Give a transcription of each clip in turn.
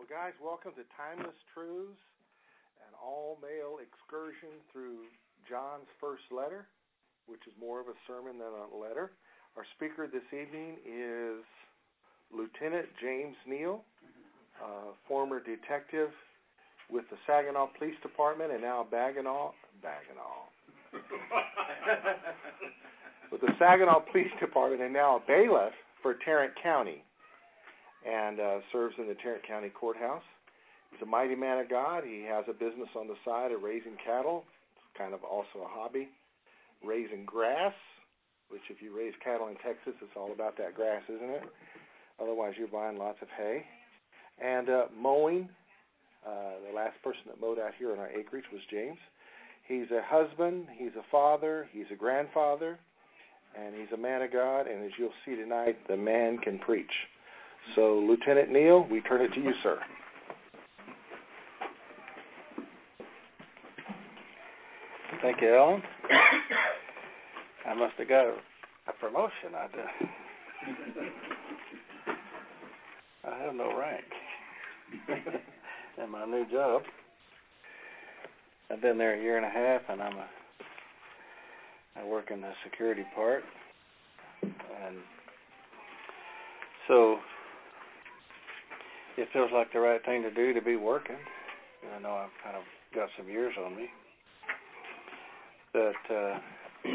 Well, guys, welcome to Timeless Truths, an all male excursion through John's first letter, which is more of a sermon than a letter. Our speaker this evening is Lieutenant James Neale, uh, former detective with the Saginaw Police Department and now Bagginaw, Bagginaw. with the Saginaw Police Department and now a bailiff for Tarrant County and uh, serves in the Tarrant County Courthouse. He's a mighty man of God. He has a business on the side of raising cattle. It's kind of also a hobby. Raising grass, which if you raise cattle in Texas, it's all about that grass, isn't it? Otherwise, you're buying lots of hay. And uh, mowing. Uh, the last person that mowed out here on our acreage was James. He's a husband. He's a father. He's a grandfather. And he's a man of God. And as you'll see tonight, the man can preach. So, Lieutenant Neale, we turn it to you, sir. Thank you, Ellen. I must have got a, promotion. I, I have no rank in my new job. I've been there a year and a half, and I'm a I work in the security part, and so it feels like the right thing to do to be working. I know I've kind of got some years on me, but uh,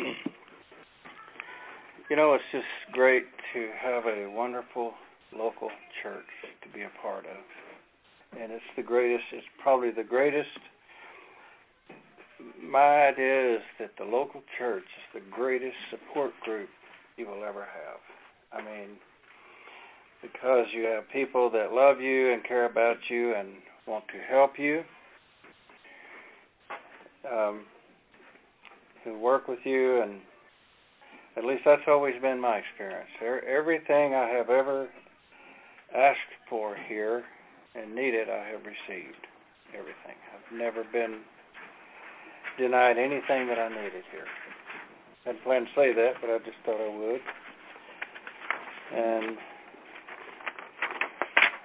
you know, it's just great to have a wonderful local church to be a part of, and it's the greatest. It's probably the greatest. My idea is that the local church is the greatest support group you will ever have. I mean, because you have people that love you and care about you and want to help you, um, who work with you, and at least that's always been my experience. Everything I have ever asked for here and needed, I have received. Everything. I've never been denied anything that I needed here. I hadn't planned to say that, but I just thought I would. And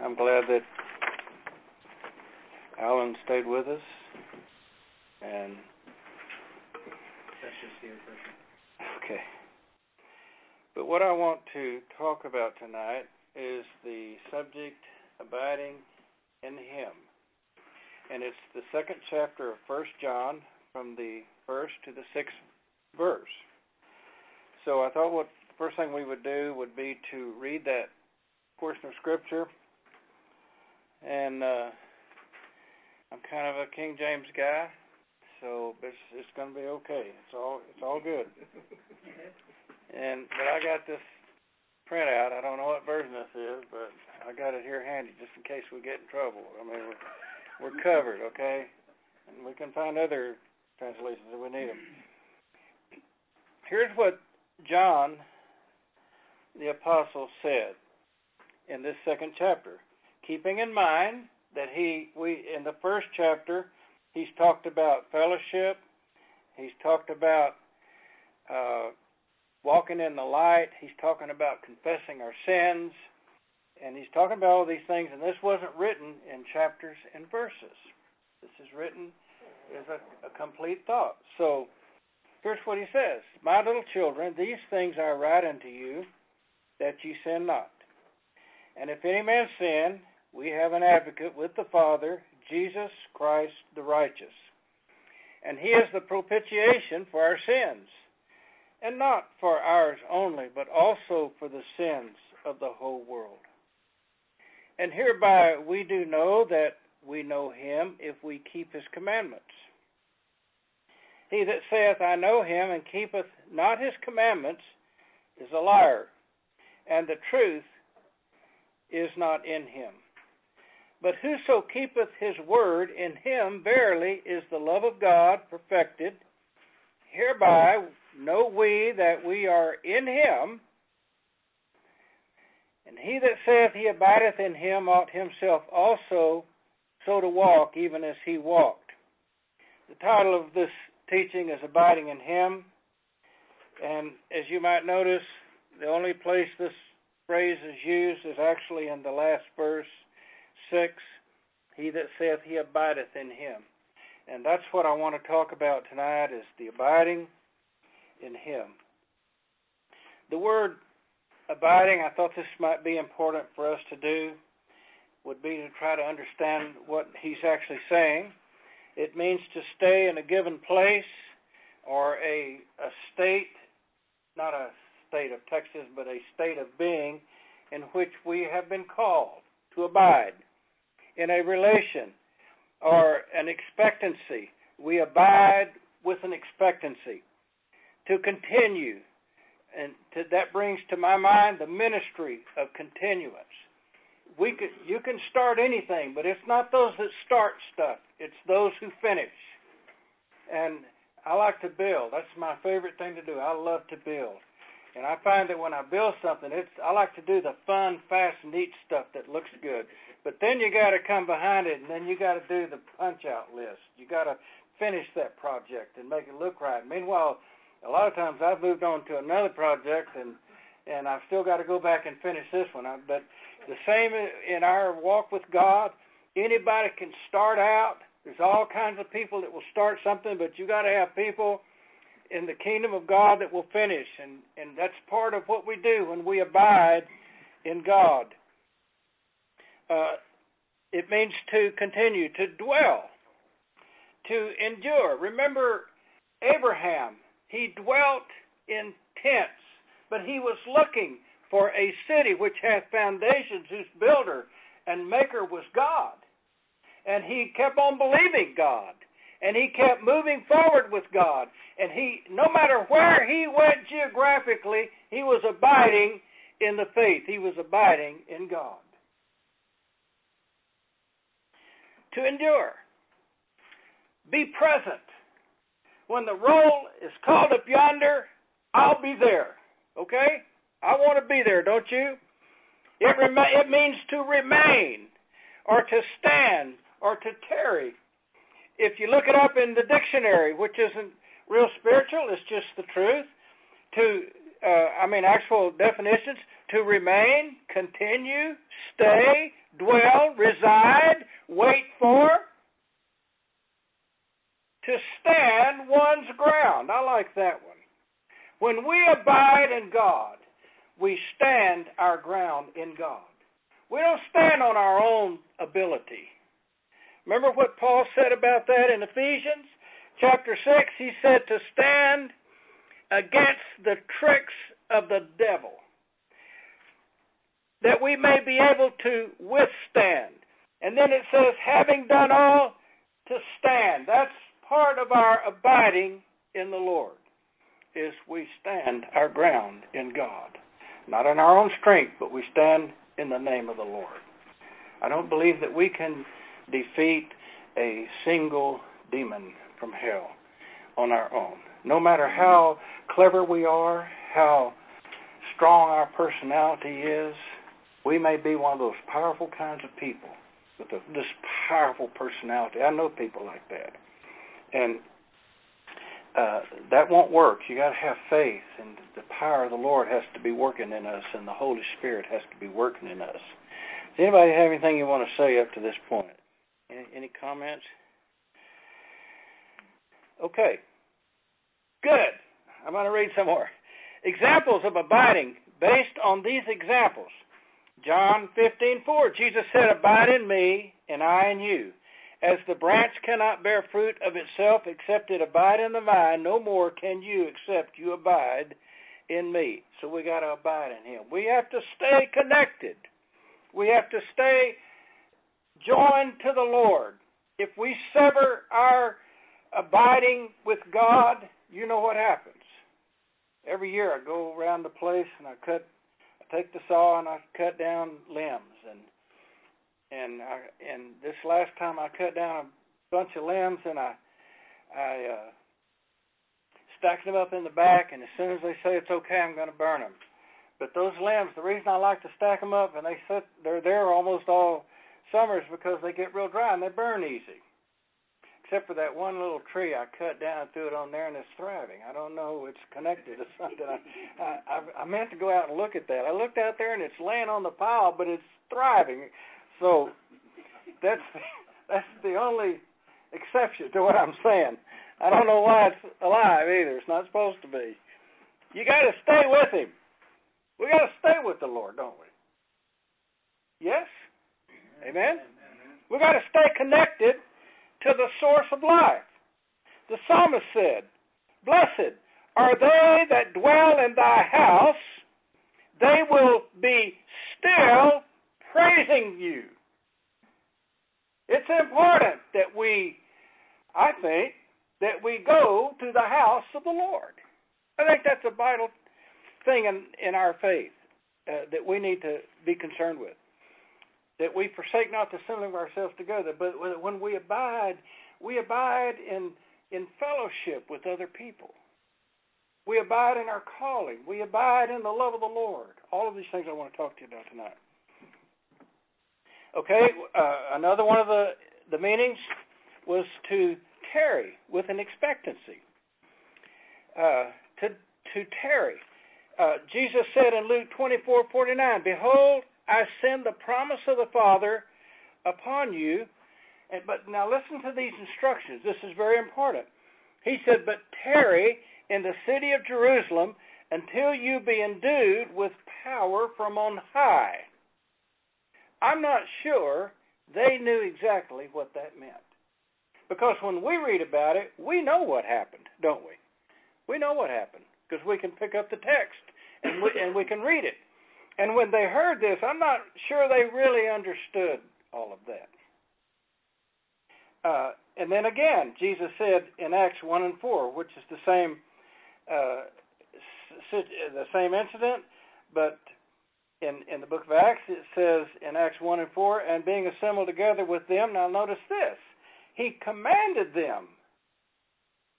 I'm glad that Alan stayed with us, and that's just the impression. Okay. But what I want to talk about tonight is the subject abiding in Him, and it's the second chapter of First John, from the first to the sixth verse. So I thought what the first thing we would do would be to read that portion of Scripture and uh, I'm kind of a King James guy, so it's it's going to be okay. It's all it's all good. and but I got this printout. I don't know what version this is, but I got it here handy just in case we get in trouble. I mean, we're we're covered, okay? And we can find other translations if we need them. Here's what John the apostle said in this second chapter keeping in mind that he we in the first chapter he's talked about fellowship, he's talked about uh, walking in the light, he's talking about confessing our sins, and he's talking about all these things. And this wasn't written in chapters and verses. This is written as a, a complete thought. So here's what he says: My little children, these things I write unto you, that ye sin not. And if any man sin, we have an advocate with the Father, Jesus Christ the righteous. And he is the propitiation for our sins, and not for ours only, but also for the sins of the whole world. And hereby we do know that we know him if we keep his commandments. He that saith, I know him, and keepeth not his commandments, is a liar, and the truth is not in him. But whoso keepeth his word, in him verily is the love of God perfected. Hereby know we that we are in him. And he that saith he abideth in him ought himself also so to walk, even as he walked. The title of this teaching is Abiding in Him. And as you might notice, the only place this phrase is used is actually in the last verse 6, he that saith he abideth in him. And that's what I want to talk about tonight is the abiding in him. The word abiding, I thought this might be important for us to do, would be to try to understand what he's actually saying. It means to stay in a given place or a, a state, not a state of Texas, but a state of being in which we have been called to abide in a relation or an expectancy. We abide with an expectancy to continue. And to, that brings to my mind the ministry of continuance. We could, you can start anything, but it's not those that start stuff. It's those who finish. And I like to build. That's my favorite thing to do. I love to build. And I find that when I build something, it's I like to do the fun, fast, neat stuff that looks good. But then you got to come behind it, and then you got to do the punch out list. You got to finish that project and make it look right. Meanwhile, a lot of times I've moved on to another project, and and I've still got to go back and finish this one. But the same in our walk with God. Anybody can start out. There's all kinds of people that will start something, but you got to have people in the kingdom of God that will finish, and and that's part of what we do when we abide in God. Uh, it means to continue, to dwell, to endure. Remember Abraham, he dwelt in tents, but he was looking for a city which hath foundations, whose builder and maker was God. And he kept on believing God. And he kept moving forward with God. And he, no matter where he went geographically, he was abiding in the faith. He was abiding in God. To endure. Be present. When the roll is called up yonder, I'll be there. Okay? I want to be there, don't you? It, rem- it means to remain, or to stand, or to tarry. If you look it up in the dictionary, which isn't real spiritual, it's just the truth. To, uh, I mean, actual definitions to remain, continue, stay, dwell, reside, wait for, to stand one's ground. I like that one. When we abide in God, we stand our ground in God. We don't stand on our own ability. Remember what Paul said about that in Ephesians chapter 6? He said to stand against the tricks of the devil, that we may be able to withstand. And then it says, having done all, to stand. That's part of our abiding in the Lord, is we stand our ground in God. Not in our own strength, but we stand in the name of the Lord. I don't believe that we can defeat a single demon from hell on our own. No matter how clever we are, how strong our personality is, we may be one of those powerful kinds of people with a, this powerful personality. I know people like that. And uh, that won't work. You got to have faith, and the power of the Lord has to be working in us, and the Holy Spirit has to be working in us. Does anybody have anything you want to say up to this point? Any, any comments? Okay. Good. I'm going to read some more. Examples of abiding based on these examples. John 15:4 Jesus said, "Abide in me, and I in you. As the branch cannot bear fruit of itself except it abide in the vine, no more can you except you abide in me." So we got to abide in him. We have to stay connected. We have to stay joined to the Lord. If we sever our abiding with God, you know what happens. Every year I go around the place and I cut, take the saw and I cut down limbs and and I and this last time I cut down a bunch of limbs and I I uh, stacked them up in the back and as soon as they say it's okay I'm going to burn them. But those limbs, the reason I like to stack them up and they sit they're there almost all summers because they get real dry and they burn easy. Except for that one little tree I cut down threw it on there and it's thriving. I don't know, it's connected to something. I, I I meant to go out and look at that. I looked out there and it's laying on the pile, but it's thriving. So That's that's the only exception to what I'm saying. I don't know why it's alive either. It's not supposed to be. You got to stay with Him. We got to stay with the Lord, don't we? Yes? Amen? We got to stay connected to the source of life. The psalmist said, Blessed are they that dwell in thy house, they will be still praising you. It's important that we, I think, that we go to the house of the Lord. I think that's a vital thing in, in our faith uh, that we need to be concerned with. That we forsake not the assembling of ourselves together, but when we abide, we abide in in fellowship with other people. We abide in our calling. We abide in the love of the Lord. All of these things I want to talk to you about tonight. Okay, uh, another one of the, the meanings was to tarry with an expectancy. Uh, to to tarry. Uh, Jesus said in Luke twenty four forty nine, "Behold, I send the promise of the Father upon you." And, but now listen to these instructions. This is very important. He said, "But tarry in the city of Jerusalem until you be endued with power from on high." I'm not sure they knew exactly what that meant. Because when we read about it, we know what happened, don't we? We know what happened because we can pick up the text and we, and we can read it. And when they heard this, I'm not sure they really understood all of that. Uh, and then again, Jesus said in Acts 1 and 4, which is the same uh, the same incident, but in, in the book of Acts, it says in Acts 1 and 4, and being assembled together with them, now notice this, he commanded them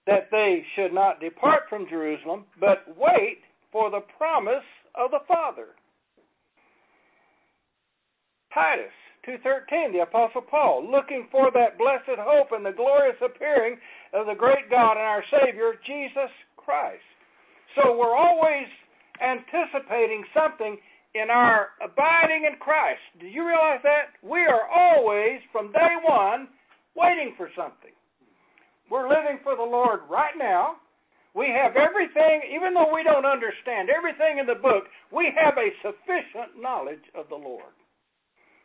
that they should not depart from Jerusalem, but wait for the promise of the Father. Titus 2:13 the apostle Paul looking for that blessed hope and the glorious appearing of the great God and our savior Jesus Christ. So we're always anticipating something in our abiding in Christ. Do you realize that? We are always, from day one, waiting for something. We're living for the Lord right now. We have everything, even though we don't understand everything in the book, we have a sufficient knowledge of the Lord.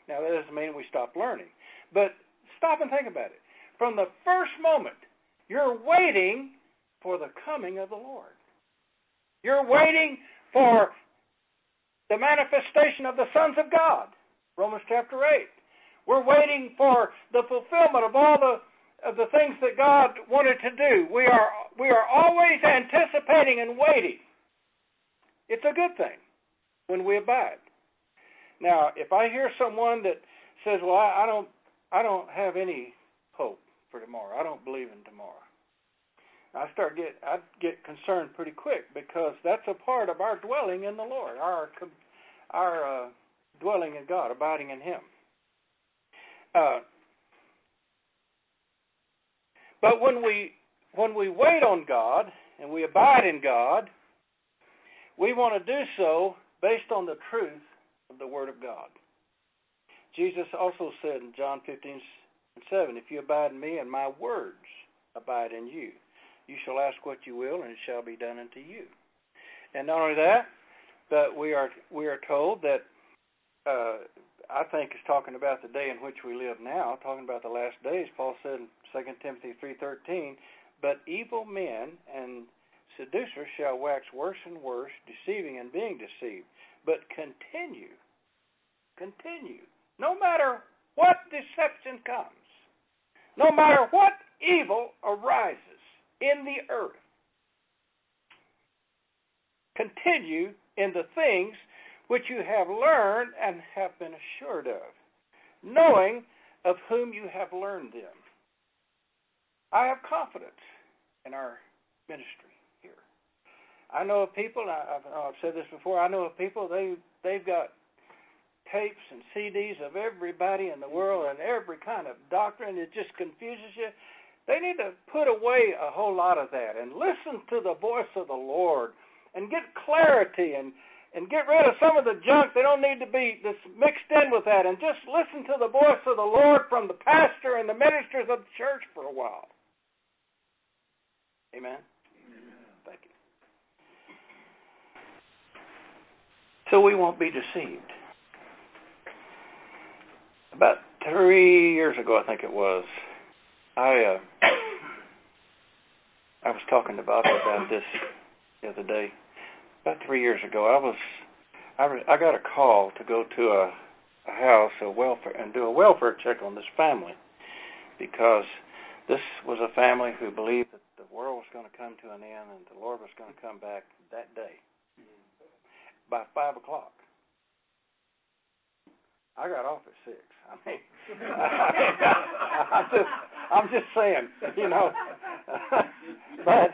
Now, that doesn't mean we stop learning, but stop and think about it. From the first moment, you're waiting for the coming of the Lord. You're waiting for the manifestation of the sons of God. Romans chapter 8. We're waiting for the fulfillment of all the of the things that God wanted to do. We are we are always anticipating and waiting. It's a good thing when we abide. Now, if I hear someone that says, "Well, I, I don't I don't have any hope for tomorrow. I don't believe in tomorrow." I start get I get concerned pretty quick because that's a part of our dwelling in the Lord, our our uh, dwelling in God, abiding in Him. Uh, but when we when we wait on God and we abide in God, we want to do so based on the truth of the Word of God. Jesus also said in John 15 and 7, If you abide in me and my words abide in you, you shall ask what you will, and it shall be done unto you. And not only that, but we are we are told that uh, I think is talking about the day in which we live now, talking about the last days. Paul said in 2 Timothy 3:13, "But evil men and seducers shall wax worse and worse, deceiving and being deceived. But continue, continue, no matter what deception comes, no matter what evil arises in the earth, continue in the things which you have learned and have been assured of, knowing of whom you have learned them. I have confidence in our ministry. I know of people. I've, oh, I've said this before. I know of people. They they've got tapes and CDs of everybody in the world and every kind of doctrine. It just confuses you. They need to put away a whole lot of that and listen to the voice of the Lord and get clarity and and get rid of some of the junk that don't need to be that's mixed in with that and just listen to the voice of the Lord from the pastor and the ministers of the church for a while. Amen. Thank you. So we won't be deceived. About three years ago, I think it was, I uh, I was talking to Bobby about this the other day. About three years ago, I was I re, I got a call to go to a, a house, a welfare, and do a welfare check on this family because this was a family who believed that the world was going to come to an end and the Lord was going to come back that day by five o'clock. I got off at six. I mean, I am just, I'm just saying, you know. but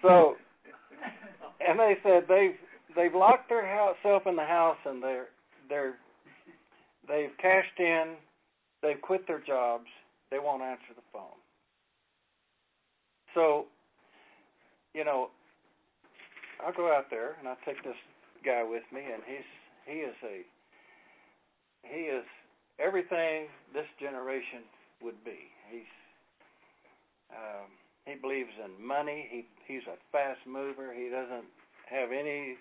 so, and they said they've they've locked their house self in the house and they're they're they've cashed in, they've quit their jobs, they won't answer the phone. So, you know, I'll go out there and I'll take this guy with me, and he's he is a he is everything this generation would be. He's um, he believes in money. He he's a fast mover. He doesn't have any.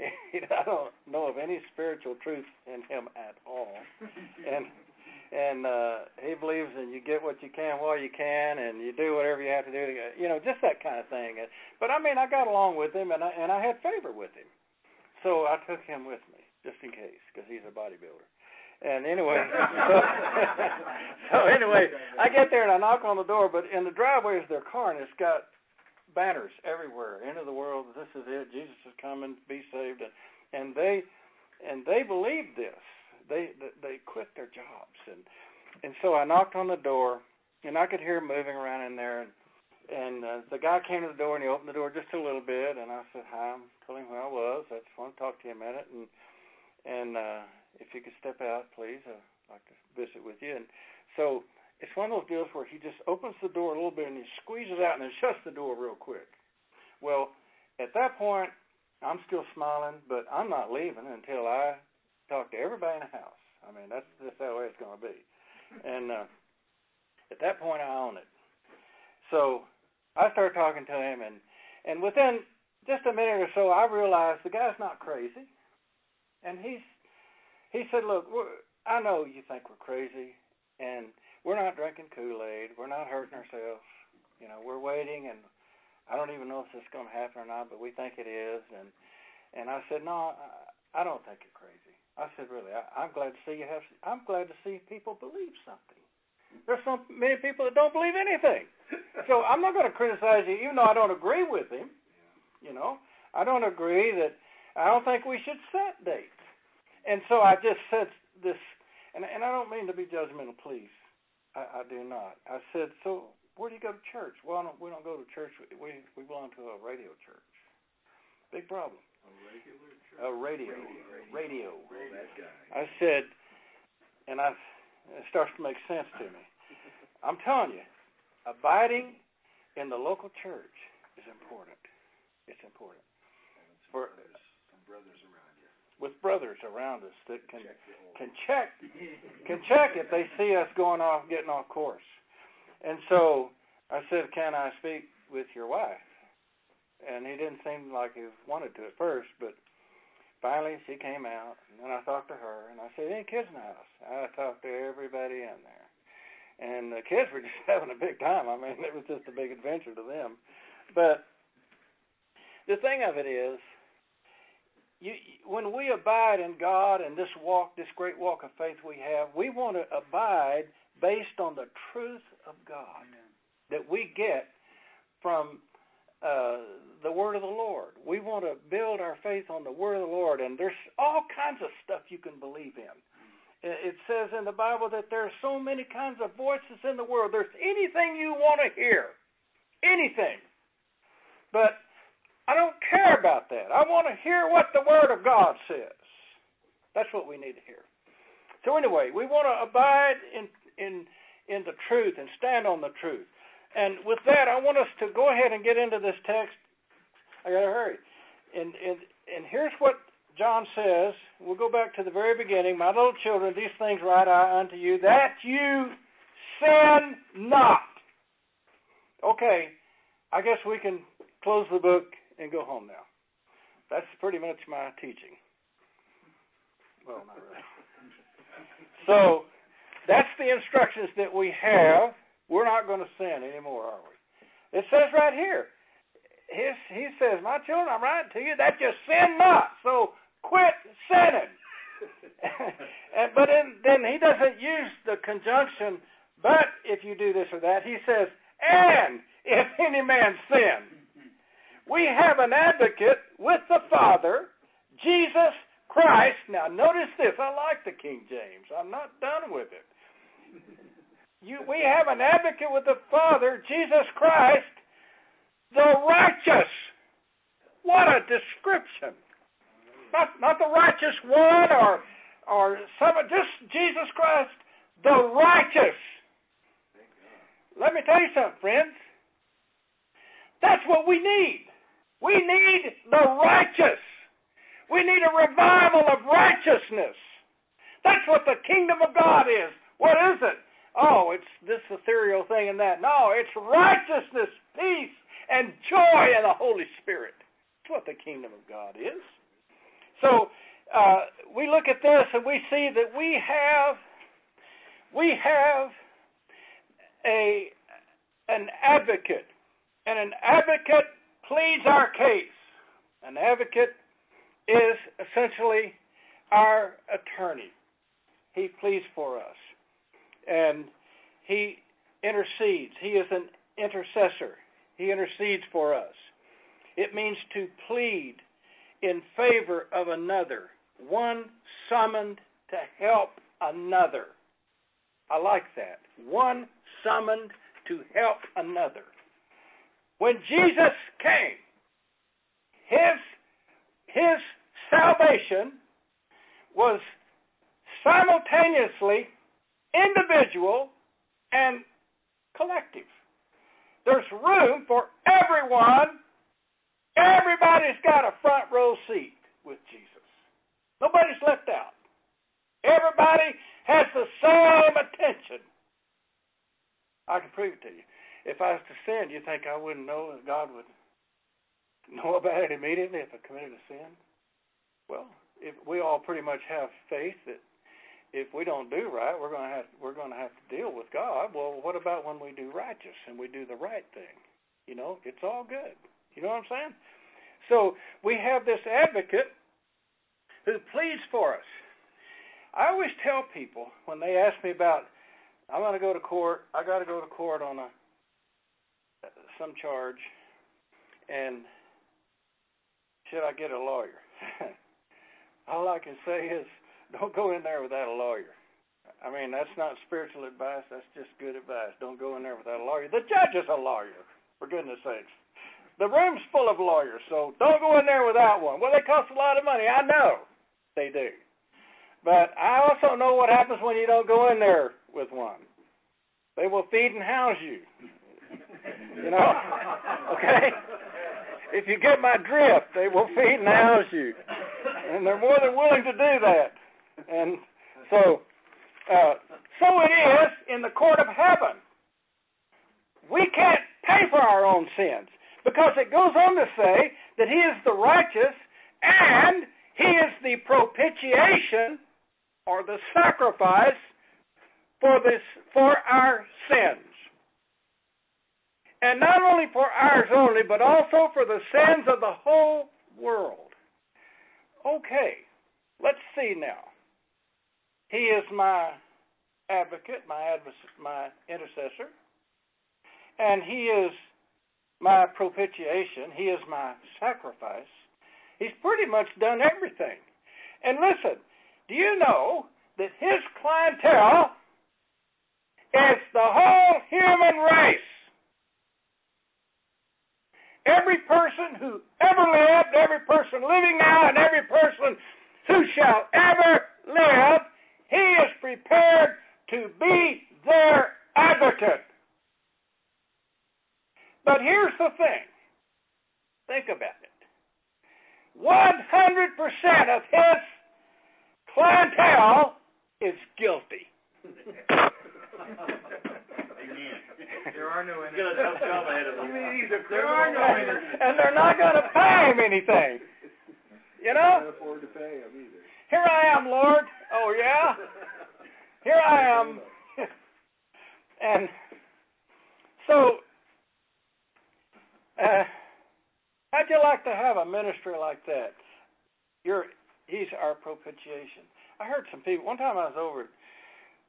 I don't know of any spiritual truth in him at all, and and uh he believes in you get what you can while you can and you do whatever you have to do to you know just that kind of thing but i mean i got along with him and i and i had favor with him so i took him with me just in case because he's a bodybuilder. And anyway so, so anyway i get there and i knock on the door but in the driveway is their car and it's got banners everywhere. End of the world this is it jesus is coming be saved. And and they and they believe this. They they quit their jobs. And and so I knocked on the door and I could hear moving around in there and and uh, the guy came to the door and he opened the door just a little bit and I said hi I told him who I was I just want to talk to you a minute and and uh if you could step out please I'd like to visit with you and so it's one of those deals where he just opens the door a little bit and he squeezes out and then shuts the door real quick well at that point I'm still smiling but I'm not leaving until I talk to everybody in the house. I mean, that's just the way it's going to be. And uh, at that point, I own it. So I started talking to him, and and within just a minute or so, I realized the guy's not crazy. And he's he said, "Look, I know you think we're crazy, and we're not drinking Kool Aid. We're not hurting ourselves. You know, we're waiting, and I don't even know if this is going to happen or not, but we think it is." And and I said, "No, I, I don't think you're crazy." I said, really, I, I'm glad to see you have. I'm glad to see people believe something. There's so many people that don't believe anything. So I'm not going to criticize you, even though I don't agree with him. You know, I don't agree that. I don't think we should set dates. And so I just said this, and and I don't mean to be judgmental, please. I, I do not. I said, so where do you go to church? Well, don't, we don't go to church. We we belong to a radio church. Big problem. A regular church. a radio. Radio. Oh, that guy. I said, and I, it starts to make sense to me. I'm telling you, abiding in the local church is important. It's important. For some brothers around you. With brothers around us that can Check can check can check if they see us going off getting off course. And so I said, Can I speak with your wife? And he didn't seem like he wanted to at first, but finally she came out and then I talked to her and I said, Any kids in the house? I talked to everybody in there. And the kids were just having a big time. I mean, it was just a big adventure to them. But the thing of it is, you, when we abide in God and this walk, this great walk of faith we have, we want to abide based on the truth of God that we get from uh, the word of the Lord. We want to build our faith on the word of the Lord, and there's all kinds of stuff you can believe in. It says in the Bible that there are so many kinds of voices in the world. There's anything you want to hear, anything. But I don't care about that. I want to hear what the Word of God says. That's what we need to hear. So anyway, we want to abide in in in the truth and stand on the truth. And with that, I want us to go ahead and get into this text. I got to hurry. And and and here's what John says, we'll go back to the very beginning. My little children, these things write I unto you, that you sin not. Okay, I guess we can close the book and go home now. That's pretty much my teaching. Well, not really. So, that's the instructions that we have. We're not going to sin anymore, are we? It says right here. His, he says, My children, I'm writing to you that you sin not. So quit sinning. and, but in, then he doesn't use the conjunction, but if you do this or that. He says, and if any man sin. We have an advocate with the Father, Jesus Christ. Now, notice this. I like the King James. I'm not done with it. You, we have an advocate with the Father, Jesus Christ, the righteous. What a description. Not, not the righteous one or, or some, just Jesus Christ, the righteous. Let me tell you something, friends. That's what we need. We need the righteous. We need a revival of righteousness. That's what the kingdom of God is. What is it? Oh, it's this ethereal thing and that. No, it's righteousness, peace, and joy in the Holy Spirit. That's what the kingdom of God is. So uh, we look at this and we see that we have we have a an advocate, and an advocate pleads our case. An advocate is essentially our attorney. He pleads for us. And he intercedes. He is an intercessor. He intercedes for us. It means to plead in favor of another, one summoned to help another. I like that. One summoned to help another. When Jesus came, his, his salvation was simultaneously individual and collective. There's room for everyone. Everybody's got a front row seat with Jesus. Nobody's left out. Everybody has the same attention. I can prove it to you if I was to sin, you think I wouldn't know that God would know about it immediately if I committed a sin? Well, if we all pretty much have faith that if we don't do right, we're going to have we're going to have to deal with God. Well, what about when we do righteous and we do the right thing? You know, it's all good. You know what I'm saying? So we have this advocate who pleads for us. I always tell people when they ask me about, I'm going to go to court. I got to go to court on a some charge, and should I get a lawyer? All I can say is don't go in there without a lawyer. I mean, that's not spiritual advice, that's just good advice. Don't go in there without a lawyer. The judge is a lawyer, for goodness sakes. The room's full of lawyers, so don't go in there without one. Well, they cost a lot of money. I know they do. But I also know what happens when you don't go in there with one. They will feed and house you. You know? Okay? If you get my drift, they will feed and house you. And they're more than willing to do that. And so, uh, so it is in the court of heaven. We can't pay for our own sins because it goes on to say that He is the righteous and He is the propitiation or the sacrifice for this for our sins. And not only for ours only, but also for the sins of the whole world. Okay, let's see now. He is my advocate, my advocate, my intercessor, and he is my propitiation. He is my sacrifice. He's pretty much done everything. And listen, do you know that his clientele is the whole human race? Every person who ever lived, every person living now, and every person who shall ever live, he is prepared to be their advocate. But here's the thing think about it. 100% of his clientele is guilty. There are no He's got a tough job ahead of him. There are no and they're not going to pay him anything. You know? Can't afford to pay them either. Here I am, Lord. Oh, yeah? Here I am. and so, uh, how'd you like to have a ministry like that? You're, he's our propitiation. I heard some people, one time I was over at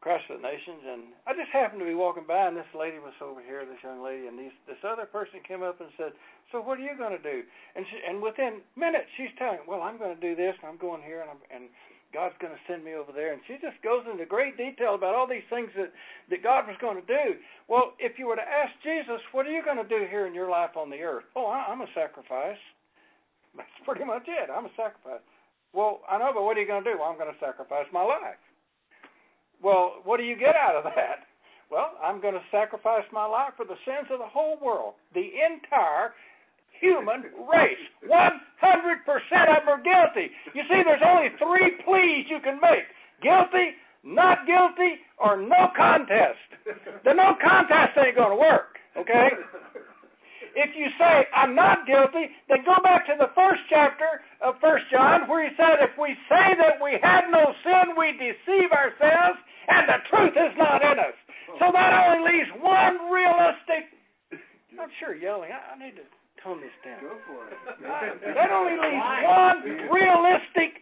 The Nations, and I just happened to be walking by, and this lady was over here, this young lady, and these, this other person came up and said, "So what are you going to do?" And she, and within minutes, she's telling, "Well, I'm going to do this, and I'm going here, and I'm, and God's going to send me over there." And she just goes into great detail about all these things that that God was going to do. Well, if you were to ask Jesus, "What are you going to do here in your life on the earth?" Oh, I, I'm a sacrifice. That's pretty much it. I'm a sacrifice. Well, I know, but what are you going to do? Well, I'm going to sacrifice my life. Well, what do you get out of that? Well, I'm going to sacrifice my life for the sins of the whole world, the entire human race. 100% of them are guilty. You see, there's only three pleas you can make guilty, not guilty, or no contest. The no contest ain't going to work, okay? If you say, I'm not guilty, then go back to the first chapter of First John where he said, if we say that we have no sin, we deceive ourselves, and the truth is not in us. So that only leaves one realistic. I'm sure yelling. I, I need to tone this down. Go for it. That only leaves one realistic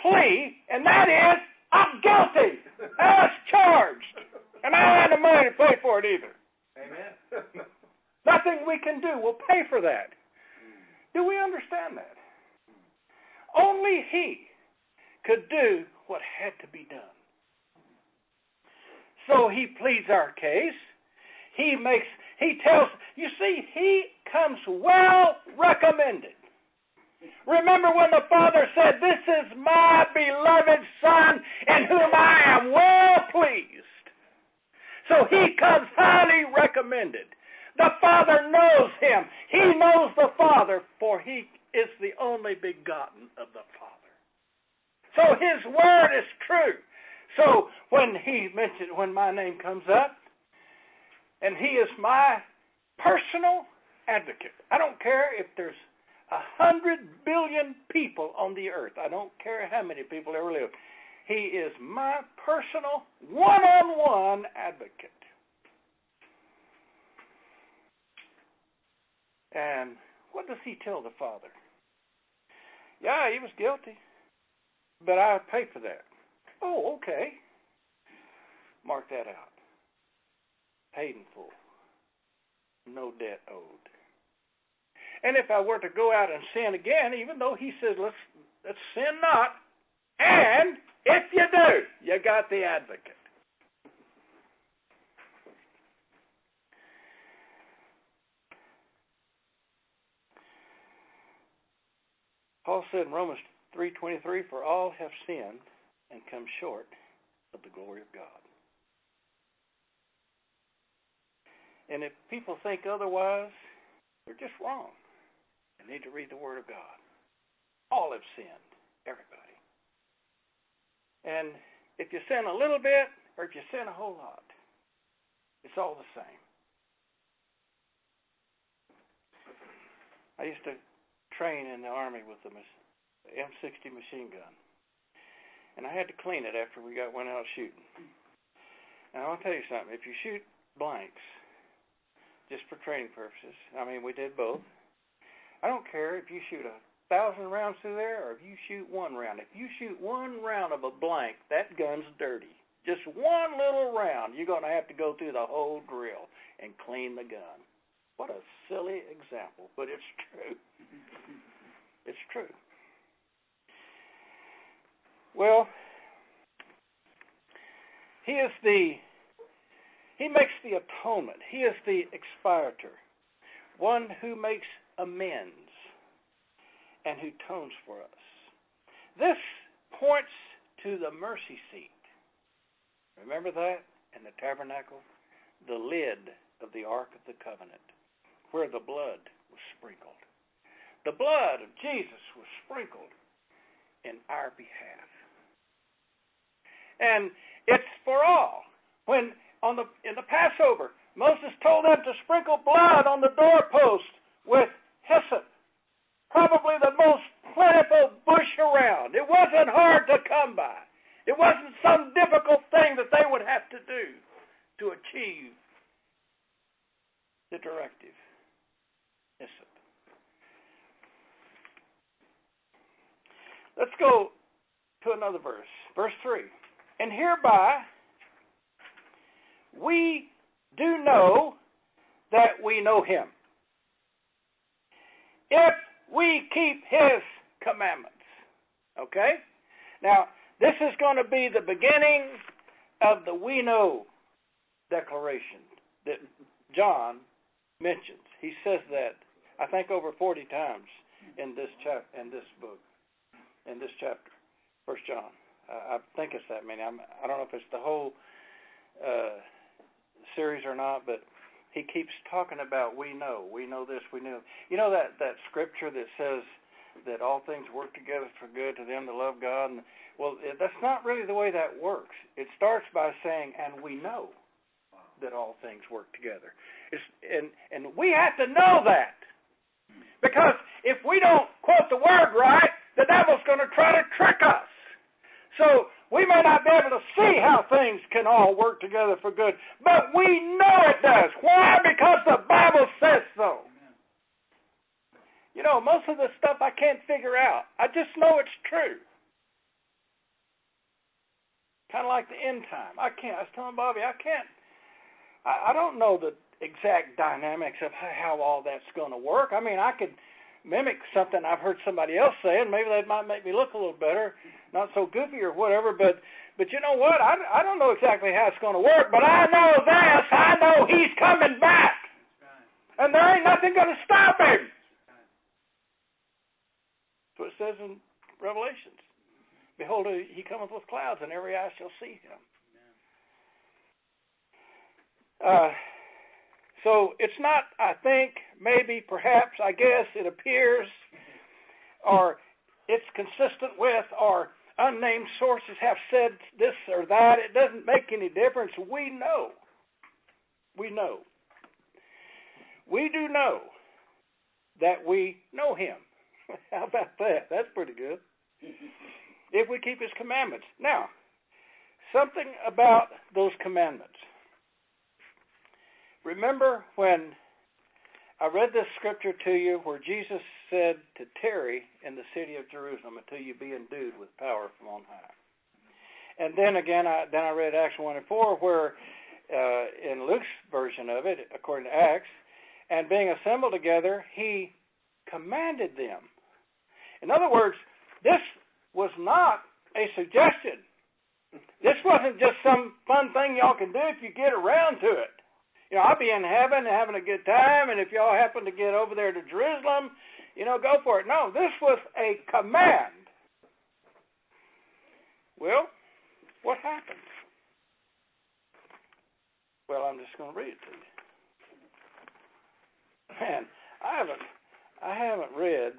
plea, and that is, I'm guilty as charged, and I don't have the money to pay for it either. Amen. Nothing we can do will pay for that. Do we understand that? Only He could do what had to be done. So He pleads our case. He makes, He tells, you see, He comes well recommended. Remember when the Father said, This is my beloved Son in whom I am well pleased. So He comes highly recommended. The Father knows him. He knows the Father, for he is the only begotten of the Father. So his word is true. So when he mentioned, when my name comes up, and he is my personal advocate. I don't care if there's a hundred billion people on the earth. I don't care how many people ever live. He is my personal one-on-one advocate. And what does he tell the father? Yeah, he was guilty, but I pay for that. Oh, okay. Mark that out. Paid in full. No debt owed. And if I were to go out and sin again, even though he says let's let's sin not, and if you do, you got the advocate. Paul said in Romans 3:23, "For all have sinned and come short of the glory of God." And if people think otherwise, they're just wrong. They need to read the Word of God. All have sinned, everybody. And if you sin a little bit or if you sin a whole lot, it's all the same. I used to train in the Army with the M60 machine gun. And I had to clean it after we got went out shooting. And I'll tell you something, if you shoot blanks, just for training purposes, I mean we did both. I don't care if you shoot a thousand rounds through there or if you shoot one round. If you shoot one round of a blank, that gun's dirty. Just one little round, you're going to have to go through the whole drill and clean the gun. What a silly example, but it's true. It's true. Well, he is the he makes the atonement. He is the expiator, one who makes amends and who atones for us. This points to the mercy seat. Remember that in the tabernacle? The lid of the Ark of the Covenant, where the blood was sprinkled. the blood of Jesus was sprinkled in our behalf. And it's for all. When on the in the Passover, Moses told them to sprinkle blood on the doorpost with hyssop, probably the most plentiful bush around. It wasn't hard to come by. It wasn't some difficult thing that they would have to do to achieve the directive. Let's go to another verse. Verse 3. And hereby we do know that we know him. If we keep his commandments. Okay? Now, this is going to be the beginning of the we know declaration that John mentions. He says that I think over 40 times in this chap in this book in this chapter, First John. Uh, I think it's that many. I'm, I don't know if it's the whole uh, series or not, but he keeps talking about we know, we know this, we know. You know that that scripture that says that all things work together for good to them that love God. And, well, that's not really the way that works. It starts by saying, "And we know that all things work together." It's, and and we have to know that because if we don't quote the word right, the devil's going to try to trick us. So we may not be able to see how things can all work together for good, but we know it does. Why? Because the Bible says so. You know, most of the stuff I can't figure out. I just know it's true. Kind of like the end time. I can't. I was telling Bobby, I can't. I, I don't know the exact dynamics of how all that's going to work. I mean, I could mimic something I've heard somebody else say, and maybe that might make me look a little better, not so goofy or whatever. But but you know what? I I don't know exactly how it's going to work, but I know this. I know He's coming back, and there ain't nothing going to stop Him. That's what it says in Revelations. Behold, He cometh with clouds, and every eye shall see Him. Uh, so it's not, I think, maybe, perhaps, I guess, it appears, or it's consistent with, or unnamed sources have said this or that. It doesn't make any difference. We know. We know. We do know that we know Him. How about that? That's pretty good. Mm-hmm. if we keep His commandments. Now, something about those commandments. Remember when I read this scripture to you where Jesus said to tarry in the city of Jerusalem until you be endued with power from on high. And then again, I, then I read Acts 1 and 4 where uh, in Luke's version of it, according to Acts, and being assembled together, he commanded them. In other words, this was not a suggestion. This wasn't just some fun thing y'all can do if you get around to it you know, I'll be in heaven having a good time, and if y'all happen to get over there to Jerusalem, you know, go for it. No, this was a command. Well, what happened? Well, I'm just going to read it to you. Man, I haven't, I haven't read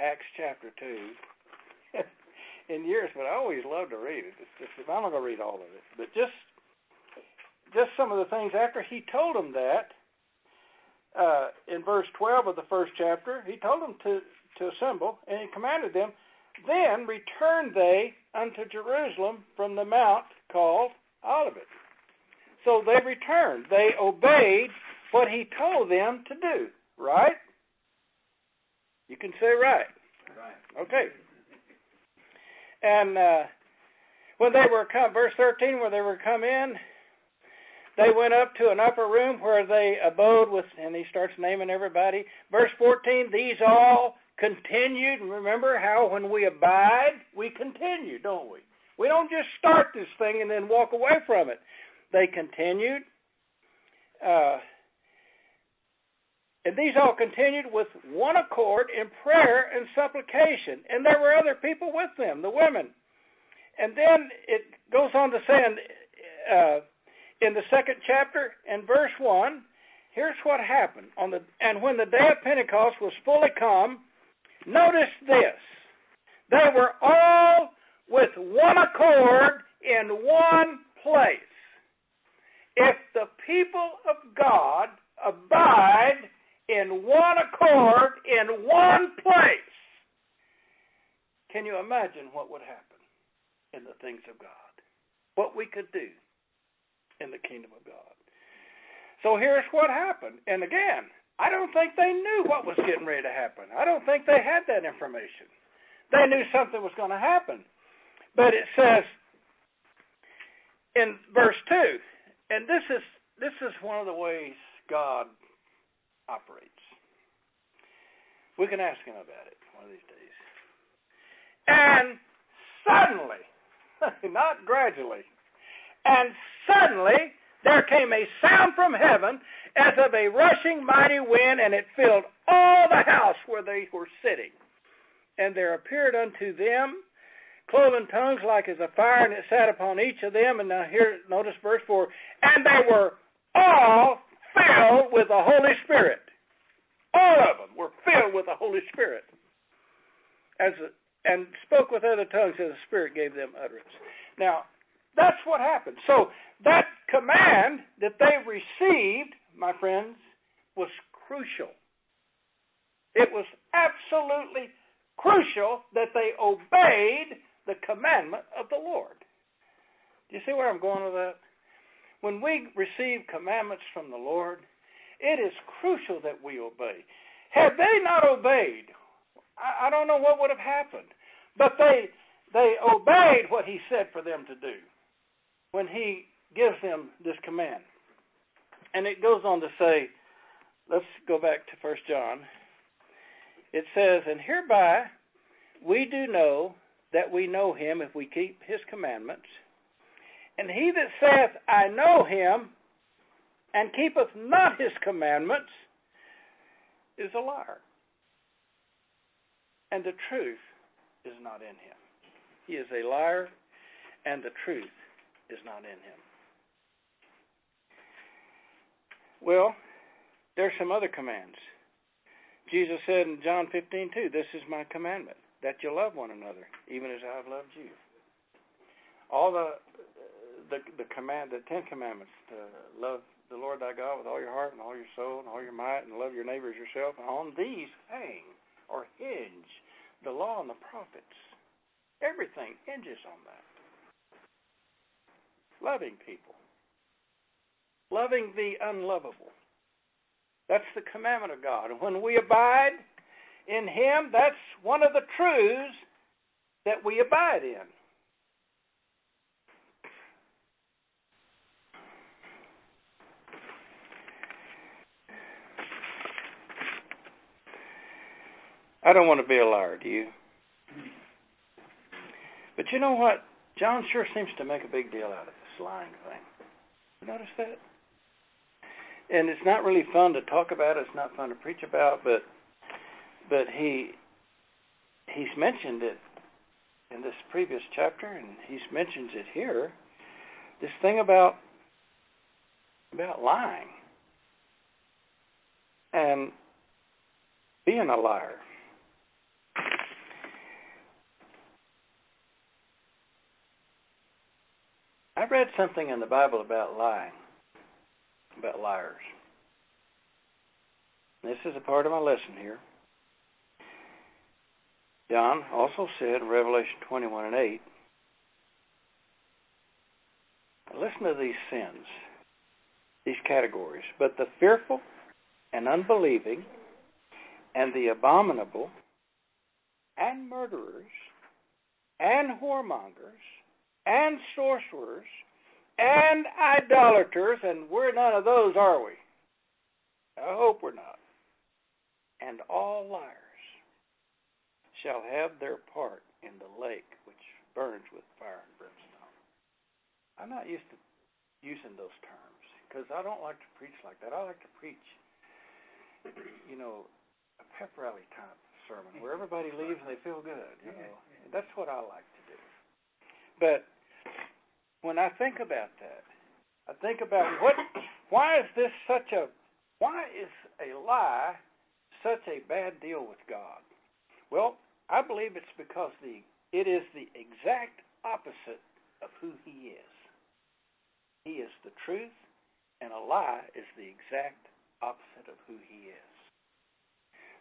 Acts chapter two in years, but I always love to read it. It's just, I'm not going to read all of it, but just just some of the things after he told them that uh, in verse 12 of the first chapter, he told them to, to assemble, and he commanded them. Then returned they unto Jerusalem from the mount called Olivet. So they returned. They obeyed what he told them to do. Right? You can say right. Right. Okay. And uh, when they were come, verse 13, when they were come in, they went up to an upper room where they abode with, and he starts naming everybody. Verse 14, these all continued. Remember how when we abide, we continue, don't we? We don't just start this thing and then walk away from it. They continued. Uh, and these all continued with one accord in prayer and supplication. And there were other people with them, the women. And then it goes on to say, uh, in the second chapter and verse 1, here's what happened. On the and when the day of Pentecost was fully come, notice this. They were all with one accord in one place. If the people of God abide in one accord in one place, can you imagine what would happen in the things of God? What we could do in the kingdom of God. So here's what happened. And again, I don't think they knew what was getting ready to happen. I don't think they had that information. They knew something was going to happen. But it says in verse 2, and this is this is one of the ways God operates. We can ask him about it one of these days. And suddenly, not gradually, and suddenly there came a sound from heaven as of a rushing mighty wind, and it filled all the house where they were sitting. And there appeared unto them cloven tongues like as a fire, and it sat upon each of them. And now here, notice verse 4 and they were all filled with the Holy Spirit. All of them were filled with the Holy Spirit. As and spoke with other tongues as the Spirit gave them utterance. Now, that's what happened. So that command that they received, my friends, was crucial. It was absolutely crucial that they obeyed the commandment of the Lord. Do you see where I'm going with that? When we receive commandments from the Lord, it is crucial that we obey. Had they not obeyed, I, don't know what would have happened. But they they obeyed what he said for them to do when he gives them this command. And it goes on to say, let's go back to First John. It says, And hereby we do know that we know him if we keep his commandments. And he that saith, I know him, and keepeth not his commandments, is a liar. And the truth is not in him. He is a liar, and the truth is not in him. Well, there's some other commands. Jesus said in John 15, 2, This is my commandment, that you love one another, even as I have loved you. All the the the command, the Ten Commandments, to love the Lord thy God with all your heart and all your soul and all your might, and love your neighbor as yourself. And on these hang or hinge the law and the prophets. Everything hinges on that. Loving people, loving the unlovable. That's the commandment of God. And when we abide in Him, that's one of the truths that we abide in. I don't want to be a liar, do you? But you know what? John sure seems to make a big deal out of this lying thing. You notice that? And it's not really fun to talk about. It's not fun to preach about. But but he he's mentioned it in this previous chapter, and he mentions it here. This thing about about lying and being a liar. I read something in the Bible about lying, about liars. This is a part of my lesson here. John also said in Revelation 21 and 8, listen to these sins, these categories. But the fearful and unbelieving, and the abominable, and murderers, and whoremongers, and sorcerers and idolaters, and we're none of those, are we? I hope we're not. And all liars shall have their part in the lake which burns with fire and brimstone. I'm not used to using those terms because I don't like to preach like that. I like to preach, you know, a pep rally type sermon where everybody leaves and they feel good. You know, that's what I like to do. But when I think about that, I think about what, why is this such a, why is a lie such a bad deal with God? Well, I believe it's because the it is the exact opposite of who he is. He is the truth, and a lie is the exact opposite of who he is.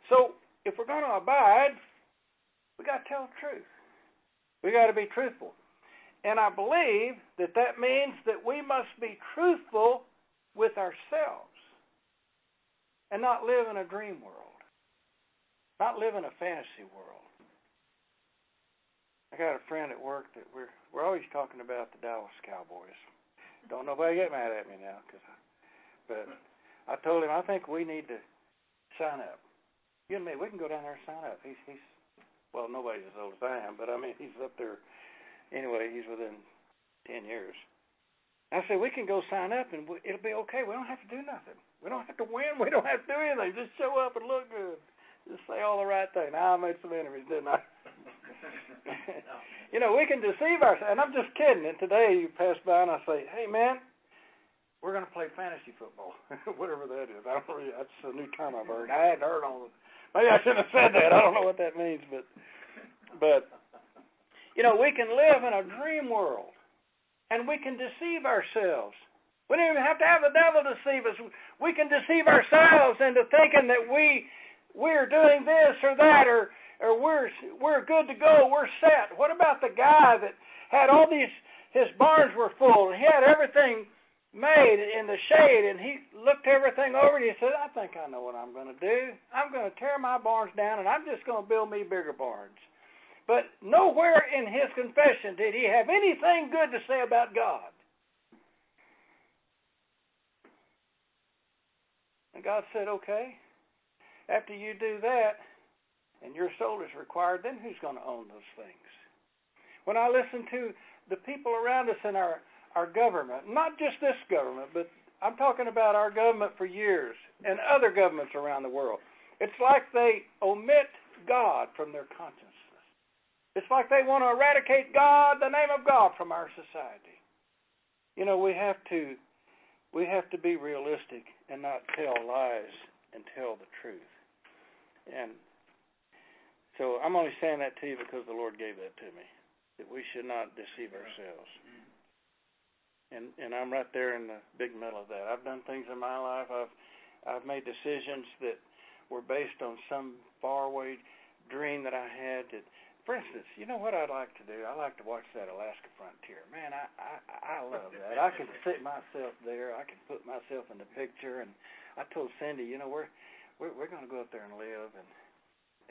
So, if we're going to abide, we got to tell the truth. We got to be truthful. And I believe that that means that we must be truthful with ourselves and not live in a dream world, not live in a fantasy world. I got a friend at work that we're we're always talking about the Dallas Cowboys. Don't nobody get mad at me now, cause I, but I told him I think we need to sign up. You and me, we can go down there and sign up. He's he's well, nobody's as old as I am, but I mean he's up there. Anyway, he's within ten years. I said we can go sign up and it'll be okay. We don't have to do nothing. We don't have to win. We don't have to do anything. Just show up and look good. Just say all the right thing. Now I made some enemies, didn't I? you know, we can deceive ourselves. And I'm just kidding. And today you pass by and I say, hey, man, we're going to play fantasy football. Whatever that is. I don't really, that's a new term I've heard. I hadn't heard on Maybe I shouldn't have said that. I don't know what that means, but, but, you know, we can live in a dream world and we can deceive ourselves. We don't even have to have the devil deceive us. We can deceive ourselves into thinking that we we're doing this or that or or we're we're good to go, we're set. What about the guy that had all these his barns were full and he had everything made in the shade and he looked everything over and he said, I think I know what I'm gonna do. I'm gonna tear my barns down and I'm just gonna build me bigger barns. But nowhere in his confession did he have anything good to say about God. And God said, Okay, after you do that, and your soul is required, then who's going to own those things? When I listen to the people around us in our, our government, not just this government, but I'm talking about our government for years and other governments around the world, it's like they omit God from their consciousness. It's like they want to eradicate God, the name of God, from our society. You know, we have to we have to be realistic and not tell lies and tell the truth. And so I'm only saying that to you because the Lord gave that to me, that we should not deceive ourselves. Mm-hmm. And and I'm right there in the big middle of that. I've done things in my life. I've I've made decisions that were based on some faraway dream that I had that for instance, you know what I'd like to do? I like to watch that Alaska frontier. Man, I I, I love that. I can sit myself there. I can put myself in the picture. And I told Cindy, you know, we're we're we're going to go up there and live. And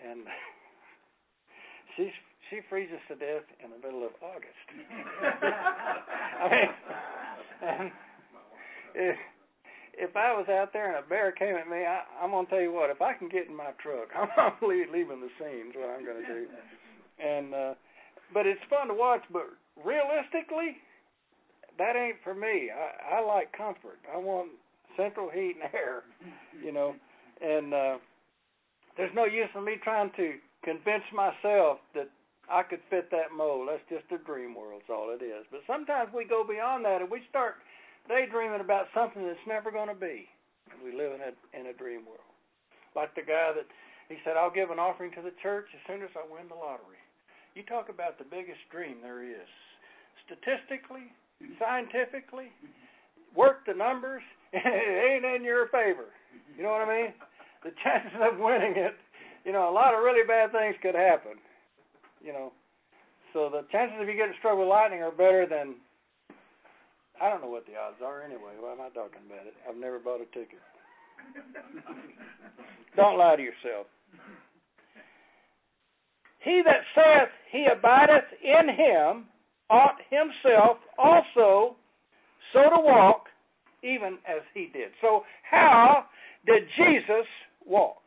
and she she freezes to death in the middle of August. I mean, and if if I was out there and a bear came at me, I, I'm gonna tell you what. If I can get in my truck, I'm, I'm leaving the scene. Is what I'm gonna do and uh, but it's fun to watch. But realistically, that ain't for me. I, I like comfort. I want central heat and air, you know, and uh, there's no use in me trying to convince myself that I could fit that mold. That's just a dream world. All it is. But sometimes we go beyond that and we start daydreaming about something that's never going to be. We live in a in a dream world. Like the guy that he said, "I'll give an offering to the church as soon as I win the lottery." You talk about the biggest dream there is. Statistically, scientifically, work the numbers, it ain't in your favor. You know what I mean? The chances of winning it, you know, a lot of really bad things could happen. You know, so the chances of you getting struck with lightning are better than. I don't know what the odds are anyway. Why am I talking about it? I've never bought a ticket. don't lie to yourself. He that saith he abideth in him ought himself also so to walk, even as he did. So, how did Jesus walk?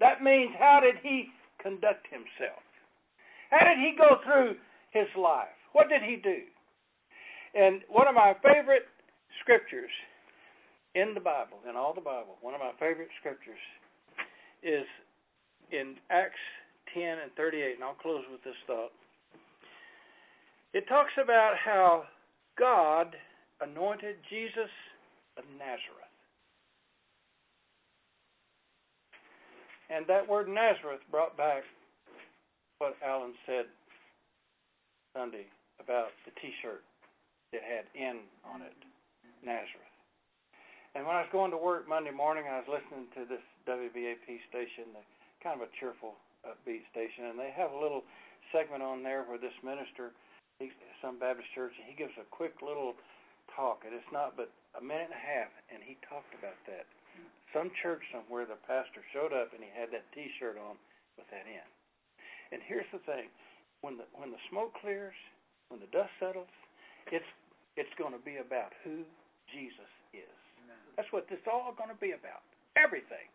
That means, how did he conduct himself? How did he go through his life? What did he do? And one of my favorite scriptures in the Bible, in all the Bible, one of my favorite scriptures is in Acts 10 and 38, and I'll close with this thought. It talks about how God anointed Jesus of Nazareth. and that word Nazareth brought back what Alan said Sunday about the T-shirt that had N on it, Nazareth. And when I was going to work Monday morning, I was listening to this WBAP station, kind of a cheerful, upbeat station, and they have a little segment on there where this minister, he's some Baptist church, and he gives a quick little talk, and it's not but a minute and a half, and he talked about that. Some church somewhere, the pastor showed up and he had that T-shirt on with that in. And here's the thing: when the when the smoke clears, when the dust settles, it's it's going to be about who Jesus is. That's what this is all going to be about. Everything.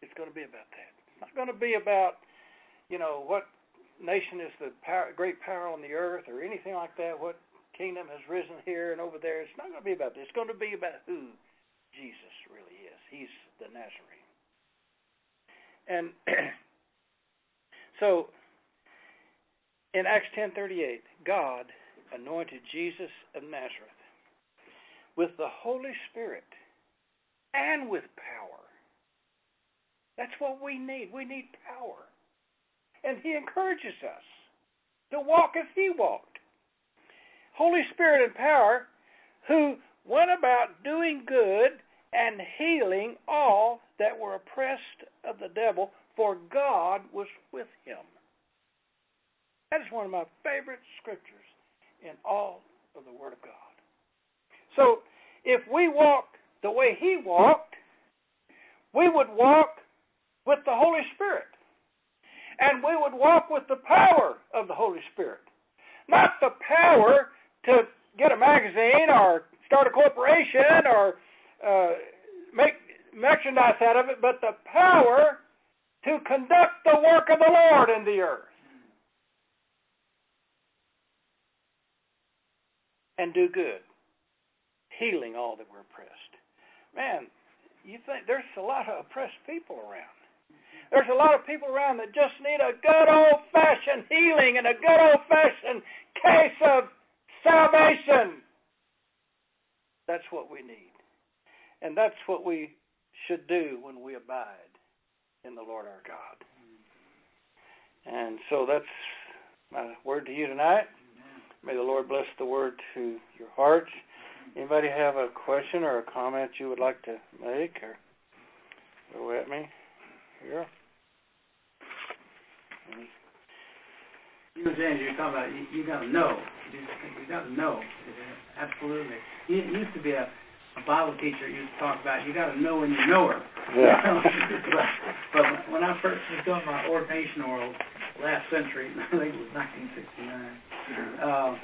It's going to be about that. Not going to be about, you know, what nation is the power, great power on the earth or anything like that. What kingdom has risen here and over there. It's not going to be about this. It's going to be about who Jesus really is. He's the Nazarene. And so in Acts 10:38, God anointed Jesus of Nazareth with the Holy Spirit and with power. That's what we need. We need power. And he encourages us to walk as he walked. Holy Spirit and power who went about doing good and healing all that were oppressed of the devil, for God was with him. That is one of my favorite scriptures in all of the Word of God. So, if we walk the way He walked, we would walk with the Holy Spirit. And we would walk with the power of the Holy Spirit. Not the power to get a magazine or start a corporation or uh, make merchandise out of it, but the power to conduct the work of the Lord in the earth. And do good, healing all that were oppressed. Man, you think there's a lot of oppressed people around. There's a lot of people around that just need a good old fashioned healing and a good old fashioned case of salvation. That's what we need. And that's what we should do when we abide in the Lord our God. And so that's my word to you tonight. May the Lord bless the word to your hearts. Anybody have a question or a comment you would like to make or go at me? Here. You know, James, you're talking about you, you got to know. You, you got to know. Absolutely. It used to be a, a Bible teacher used to talk about you got to know when you know her. Yeah. but, but when I first was doing my ordination oral last century, I think it was 1969. Uh,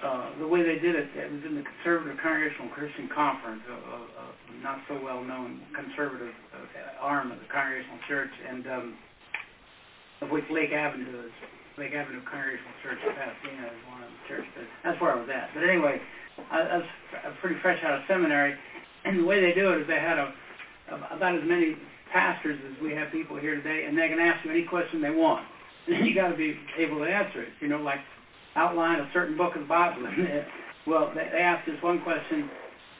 uh, the way they did it, it was in the Conservative Congregational Christian Conference, a, a, a not so well known conservative uh, arm of the Congregational Church, and um, of which Lake Avenue is Lake Avenue Congregational Church in Pasadena is one of the churches. That's where I was at. But anyway, I, I was pretty fresh out of seminary, and the way they do it is they had a, a about as many pastors as we have people here today, and they can ask you any question they want. And you got to be able to answer it. You know, like outline a certain book of the Bible. well, they, they asked this one question: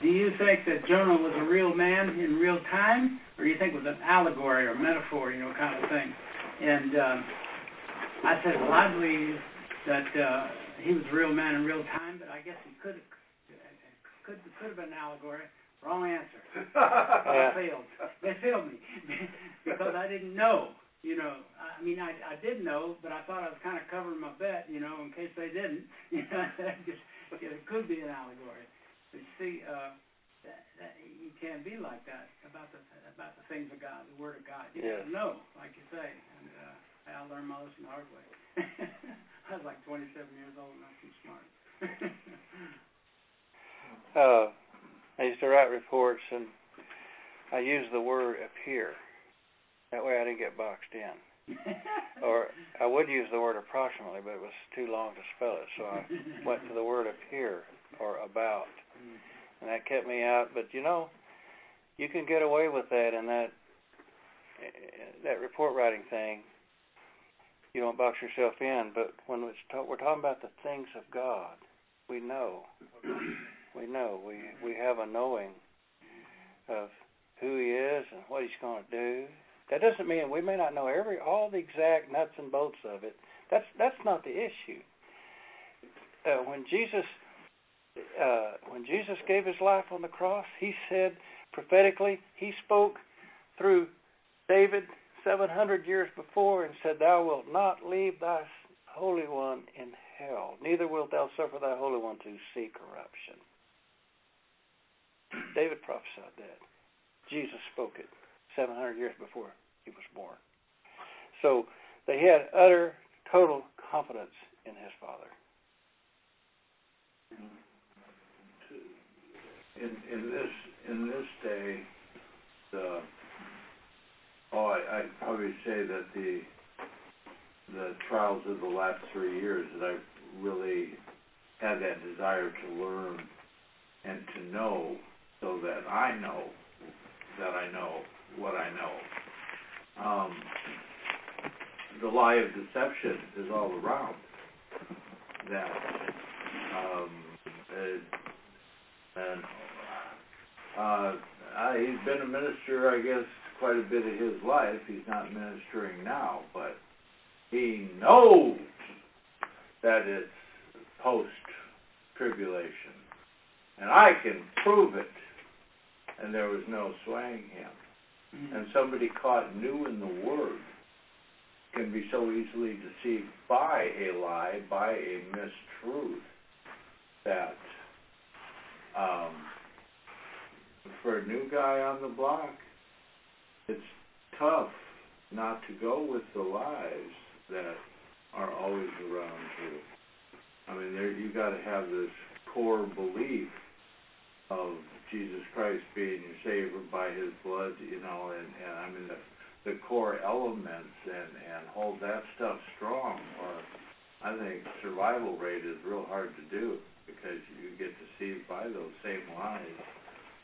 Do you think that Jonah was a real man in real time, or do you think it was an allegory or metaphor, you know, kind of thing? And um, I said, well, I believe that uh, he was a real man in real time, but I guess he could could could have been an allegory. Wrong answer. I failed. They failed me because I didn't know. You know, I mean, I I did know, but I thought I was kind of covering my bet. You know, in case they didn't. You know, it could be an allegory. But you see, uh, that, that you can't be like that about the about the things of God, the Word of God. You Yeah. gotta know, like you say. And uh, I learned my lesson the hard way. I was like 27 years old, and not too smart. uh, I used to write reports, and I used the word appear. That way I didn't get boxed in. Or I would use the word approximately, but it was too long to spell it, so I went to the word appear or about. And that kept me out. But you know, you can get away with that in that that report writing thing. You don't box yourself in, but when it's ta- we're talking about the things of God, we know. We know. We we have a knowing of who he is and what he's going to do. That doesn't mean we may not know every all the exact nuts and bolts of it. That's that's not the issue. Uh, when Jesus uh, when Jesus gave his life on the cross, he said prophetically, he spoke through David 700 years before and said, Thou wilt not leave thy Holy One in hell, neither wilt thou suffer thy Holy One to see corruption. David prophesied that. Jesus spoke it 700 years before he was born. So they had utter, total confidence in his Father. In in this in this day, the oh, I, I'd probably say that the the trials of the last three years that I've really had that desire to learn and to know, so that I know that I know what I know. Um, the lie of deception is all around. That um, uh, and uh, I, he's been a minister, I guess, quite a bit of his life. He's not ministering now, but he knows that it's post tribulation, and I can prove it. And there was no swaying him. Mm-hmm. And somebody caught new in the word can be so easily deceived by a lie, by a mistruth, that um, for a new guy on the block, it's tough not to go with the lies that are always around you. I mean, there you got to have this core belief of Jesus Christ being your Savior by His blood, you know, and, and I mean the the core elements and and hold that stuff strong. Or I think survival rate is real hard to do because you get deceived by those same lies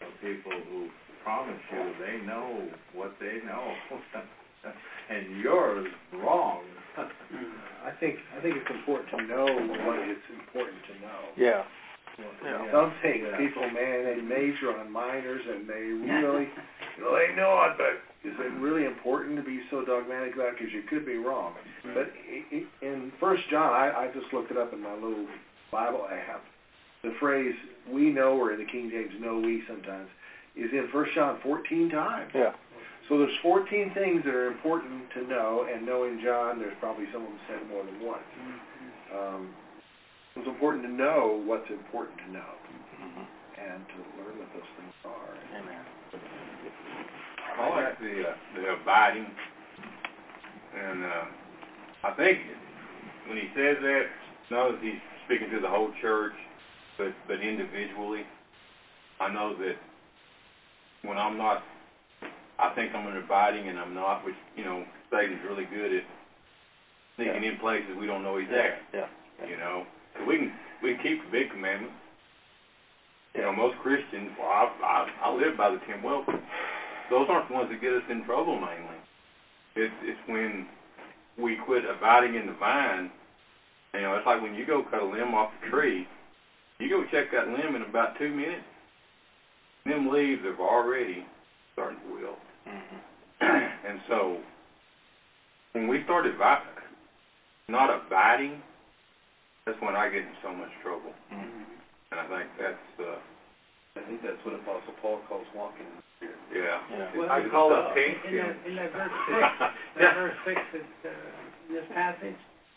of people who promise you they know what they know, and you're wrong. I think I think it's important to know what it's important to know. Yeah. Yeah. Some things people man they major on minors and they really you know they know it, but is it really important to be so dogmatic about it? Because you could be wrong. Mm-hmm. But i- i- in First John, I, I just looked it up in my little Bible app. The phrase "we know" or in the King James "know we" sometimes is in First John 14 times. Yeah. So there's 14 things that are important to know, and knowing John, there's probably some of them said more than once. Um, it's important to know what's important to know, Mm-hmm. and to learn what those things are. Amen. I like the uh, the abiding, and uh, I think when he says that, not that he's speaking to the whole church, but but individually, I know that when I'm not, I think I'm an abiding, and I'm not, which you know, Satan's really good at sneaking in places we don't know he's there. Yeah. You know, so we can we can keep the big commandments. You know, most Christians, well, I, I, I live by the ten. Well, those aren't the ones that get us in trouble mainly. It's it's when we quit abiding in the vine. You know, it's like when you go cut a limb off a tree, you go check that limb in about two minutes. Them leaves have already started to wilt. Mm-hmm. and so when we started vi- not abiding, that's when I get in so much trouble. Mm-hmm. And I think that's uh I think that's what Apostle Paul calls walking in the Spirit. yeah. Yeah. Well, I call it pink. In that, in that verse six, that verse six, that, uh, this passage,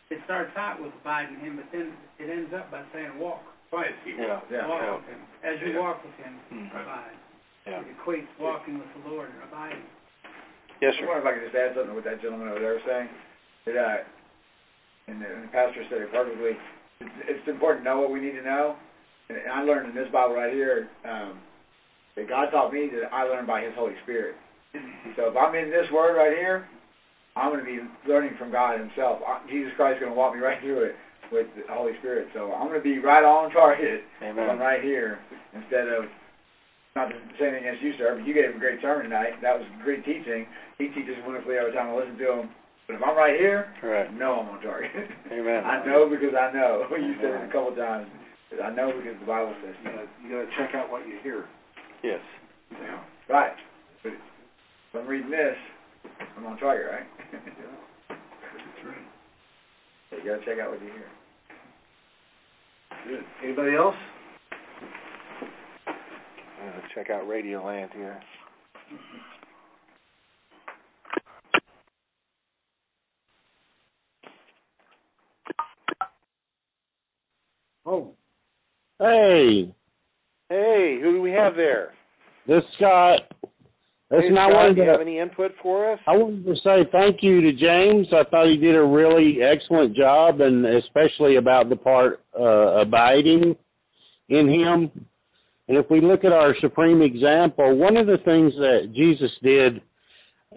it starts out with abiding Him, but then it ends up by saying walk. Right. Yeah. walk Yeah. with Him. As you Yeah. walk with Him, Mhm. abide. Yeah. It equates walking with the Lord and abiding. Yes, I sir. wonder if I could just add something to what that gentleman over there was saying. That, uh, and the, and the pastor said it perfectly. It's, it's important to know what we need to know. And, and I learned in this Bible right here um, that God taught me that I learned by His Holy Spirit. So if I'm in this word right here, I'm going to be learning from God Himself. I, Jesus Christ is going to walk me right through it with the Holy Spirit. So I'm going to be right on target. Amen. I'm right here instead of not to say anything against you, sir, but you gave a great sermon tonight. That was great teaching. He teaches wonderfully every time I listen to him. But if I'm right here, Right. I know I'm on target. Amen. I know because I know. You said it a couple times. I know because the Bible says You gotta, you gotta check out what you hear. Yes. Yeah. Right. But if I'm reading this, I'm on target, right? That's right. So you gotta check out what you hear. Good. Anybody else? Uh, check out Radio Land here. Oh. Hey, Hey, who do we have there? this Scott. Listen, hey, I Scott, wanted do you to have any input for us? I wanted to say thank you to James. I thought he did a really excellent job, and especially about the part uh, abiding in Him. And if we look at our supreme example, one of the things that Jesus did,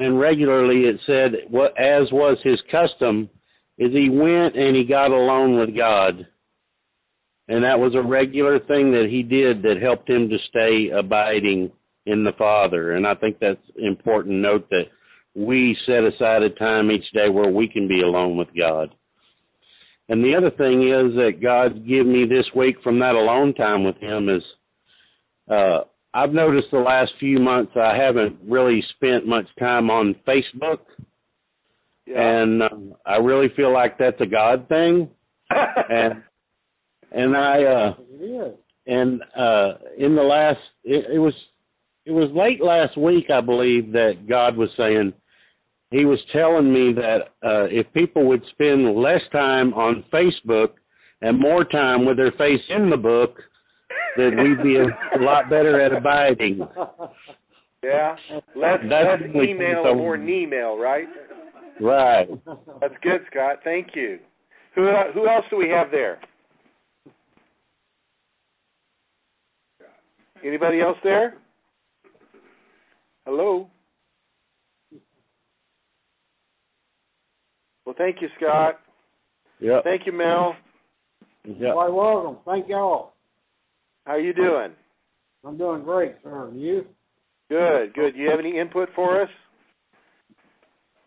and regularly it said, as was his custom, is he went and he got alone with God. And that was a regular thing that he did that helped him to stay abiding in the Father. And I think that's important note that we set aside a time each day where we can be alone with God. And the other thing is that God give me this week from that alone time with him is uh I've noticed the last few months I haven't really spent much time on Facebook and um, I really feel like that's a God thing. and and I uh and uh in the last it, it was it was late last week I believe that God was saying he was telling me that uh if people would spend less time on Facebook and more time with their face in the book that we'd be a, lot better at abiding. Yeah, less, That's less email and more email, right? Right. That's good, Scott. Thank you. Who who else do we have there? Anybody else there? Hello. Well, thank you, Scott. Yep. Thank you, Mel. Yep. Quite welcome. Thank y'all. How you doing? I'm doing great, sir. And you? Good, good. Do you have any input for us?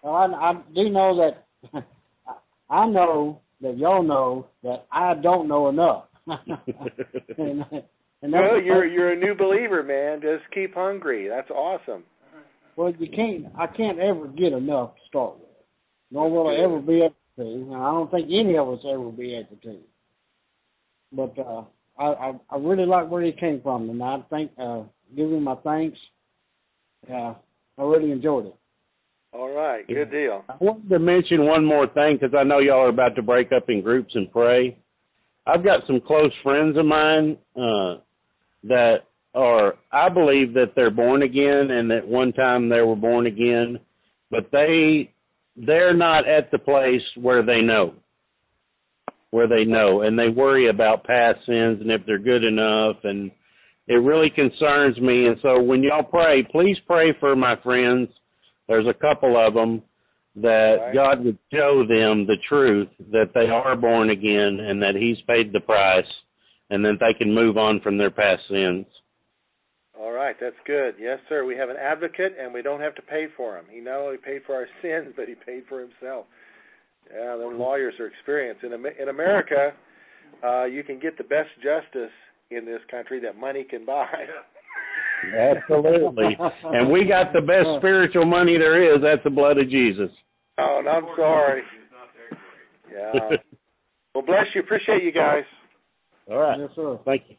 Well, I, I do know that I know that y'all know that I don't know enough. and, and that's Well, you're you're a new believer, man. Just keep hungry. That's awesome. well, you can't. I can't ever get enough to start with. Nor will I ever be able to. And I don't think any of us ever will be able to. But uh, I, I I really like where he came from tonight. I think uh, give him my thanks. Uh, I really enjoyed it. All right, good deal. I wanted to mention one more thing because I know y'all are about to break up in groups and pray. I've got some close friends of mine uh, that are, I believe that they're born again and that one time they were born again, but they they're not at the place where they know, where they know, and they worry about past sins and if they're good enough, and it really concerns me. And so when y'all pray, please pray for my friends. There's a couple of them that Right. God would show them the truth that they are born again and that He's paid the price, and that they can move on from their past sins. All right, that's good. Yes, sir. We have an advocate, and we don't have to pay for him. He not only paid for our sins, but he paid for himself. Yeah, the lawyers are experienced in in America. Uh, you can get the best justice in this country that money can buy. Absolutely. and we got the best spiritual money there is. That's the blood of Jesus. Oh, and I'm sorry. Yeah. Well, bless you. Appreciate you guys. All right. Yes, sir. Thank you.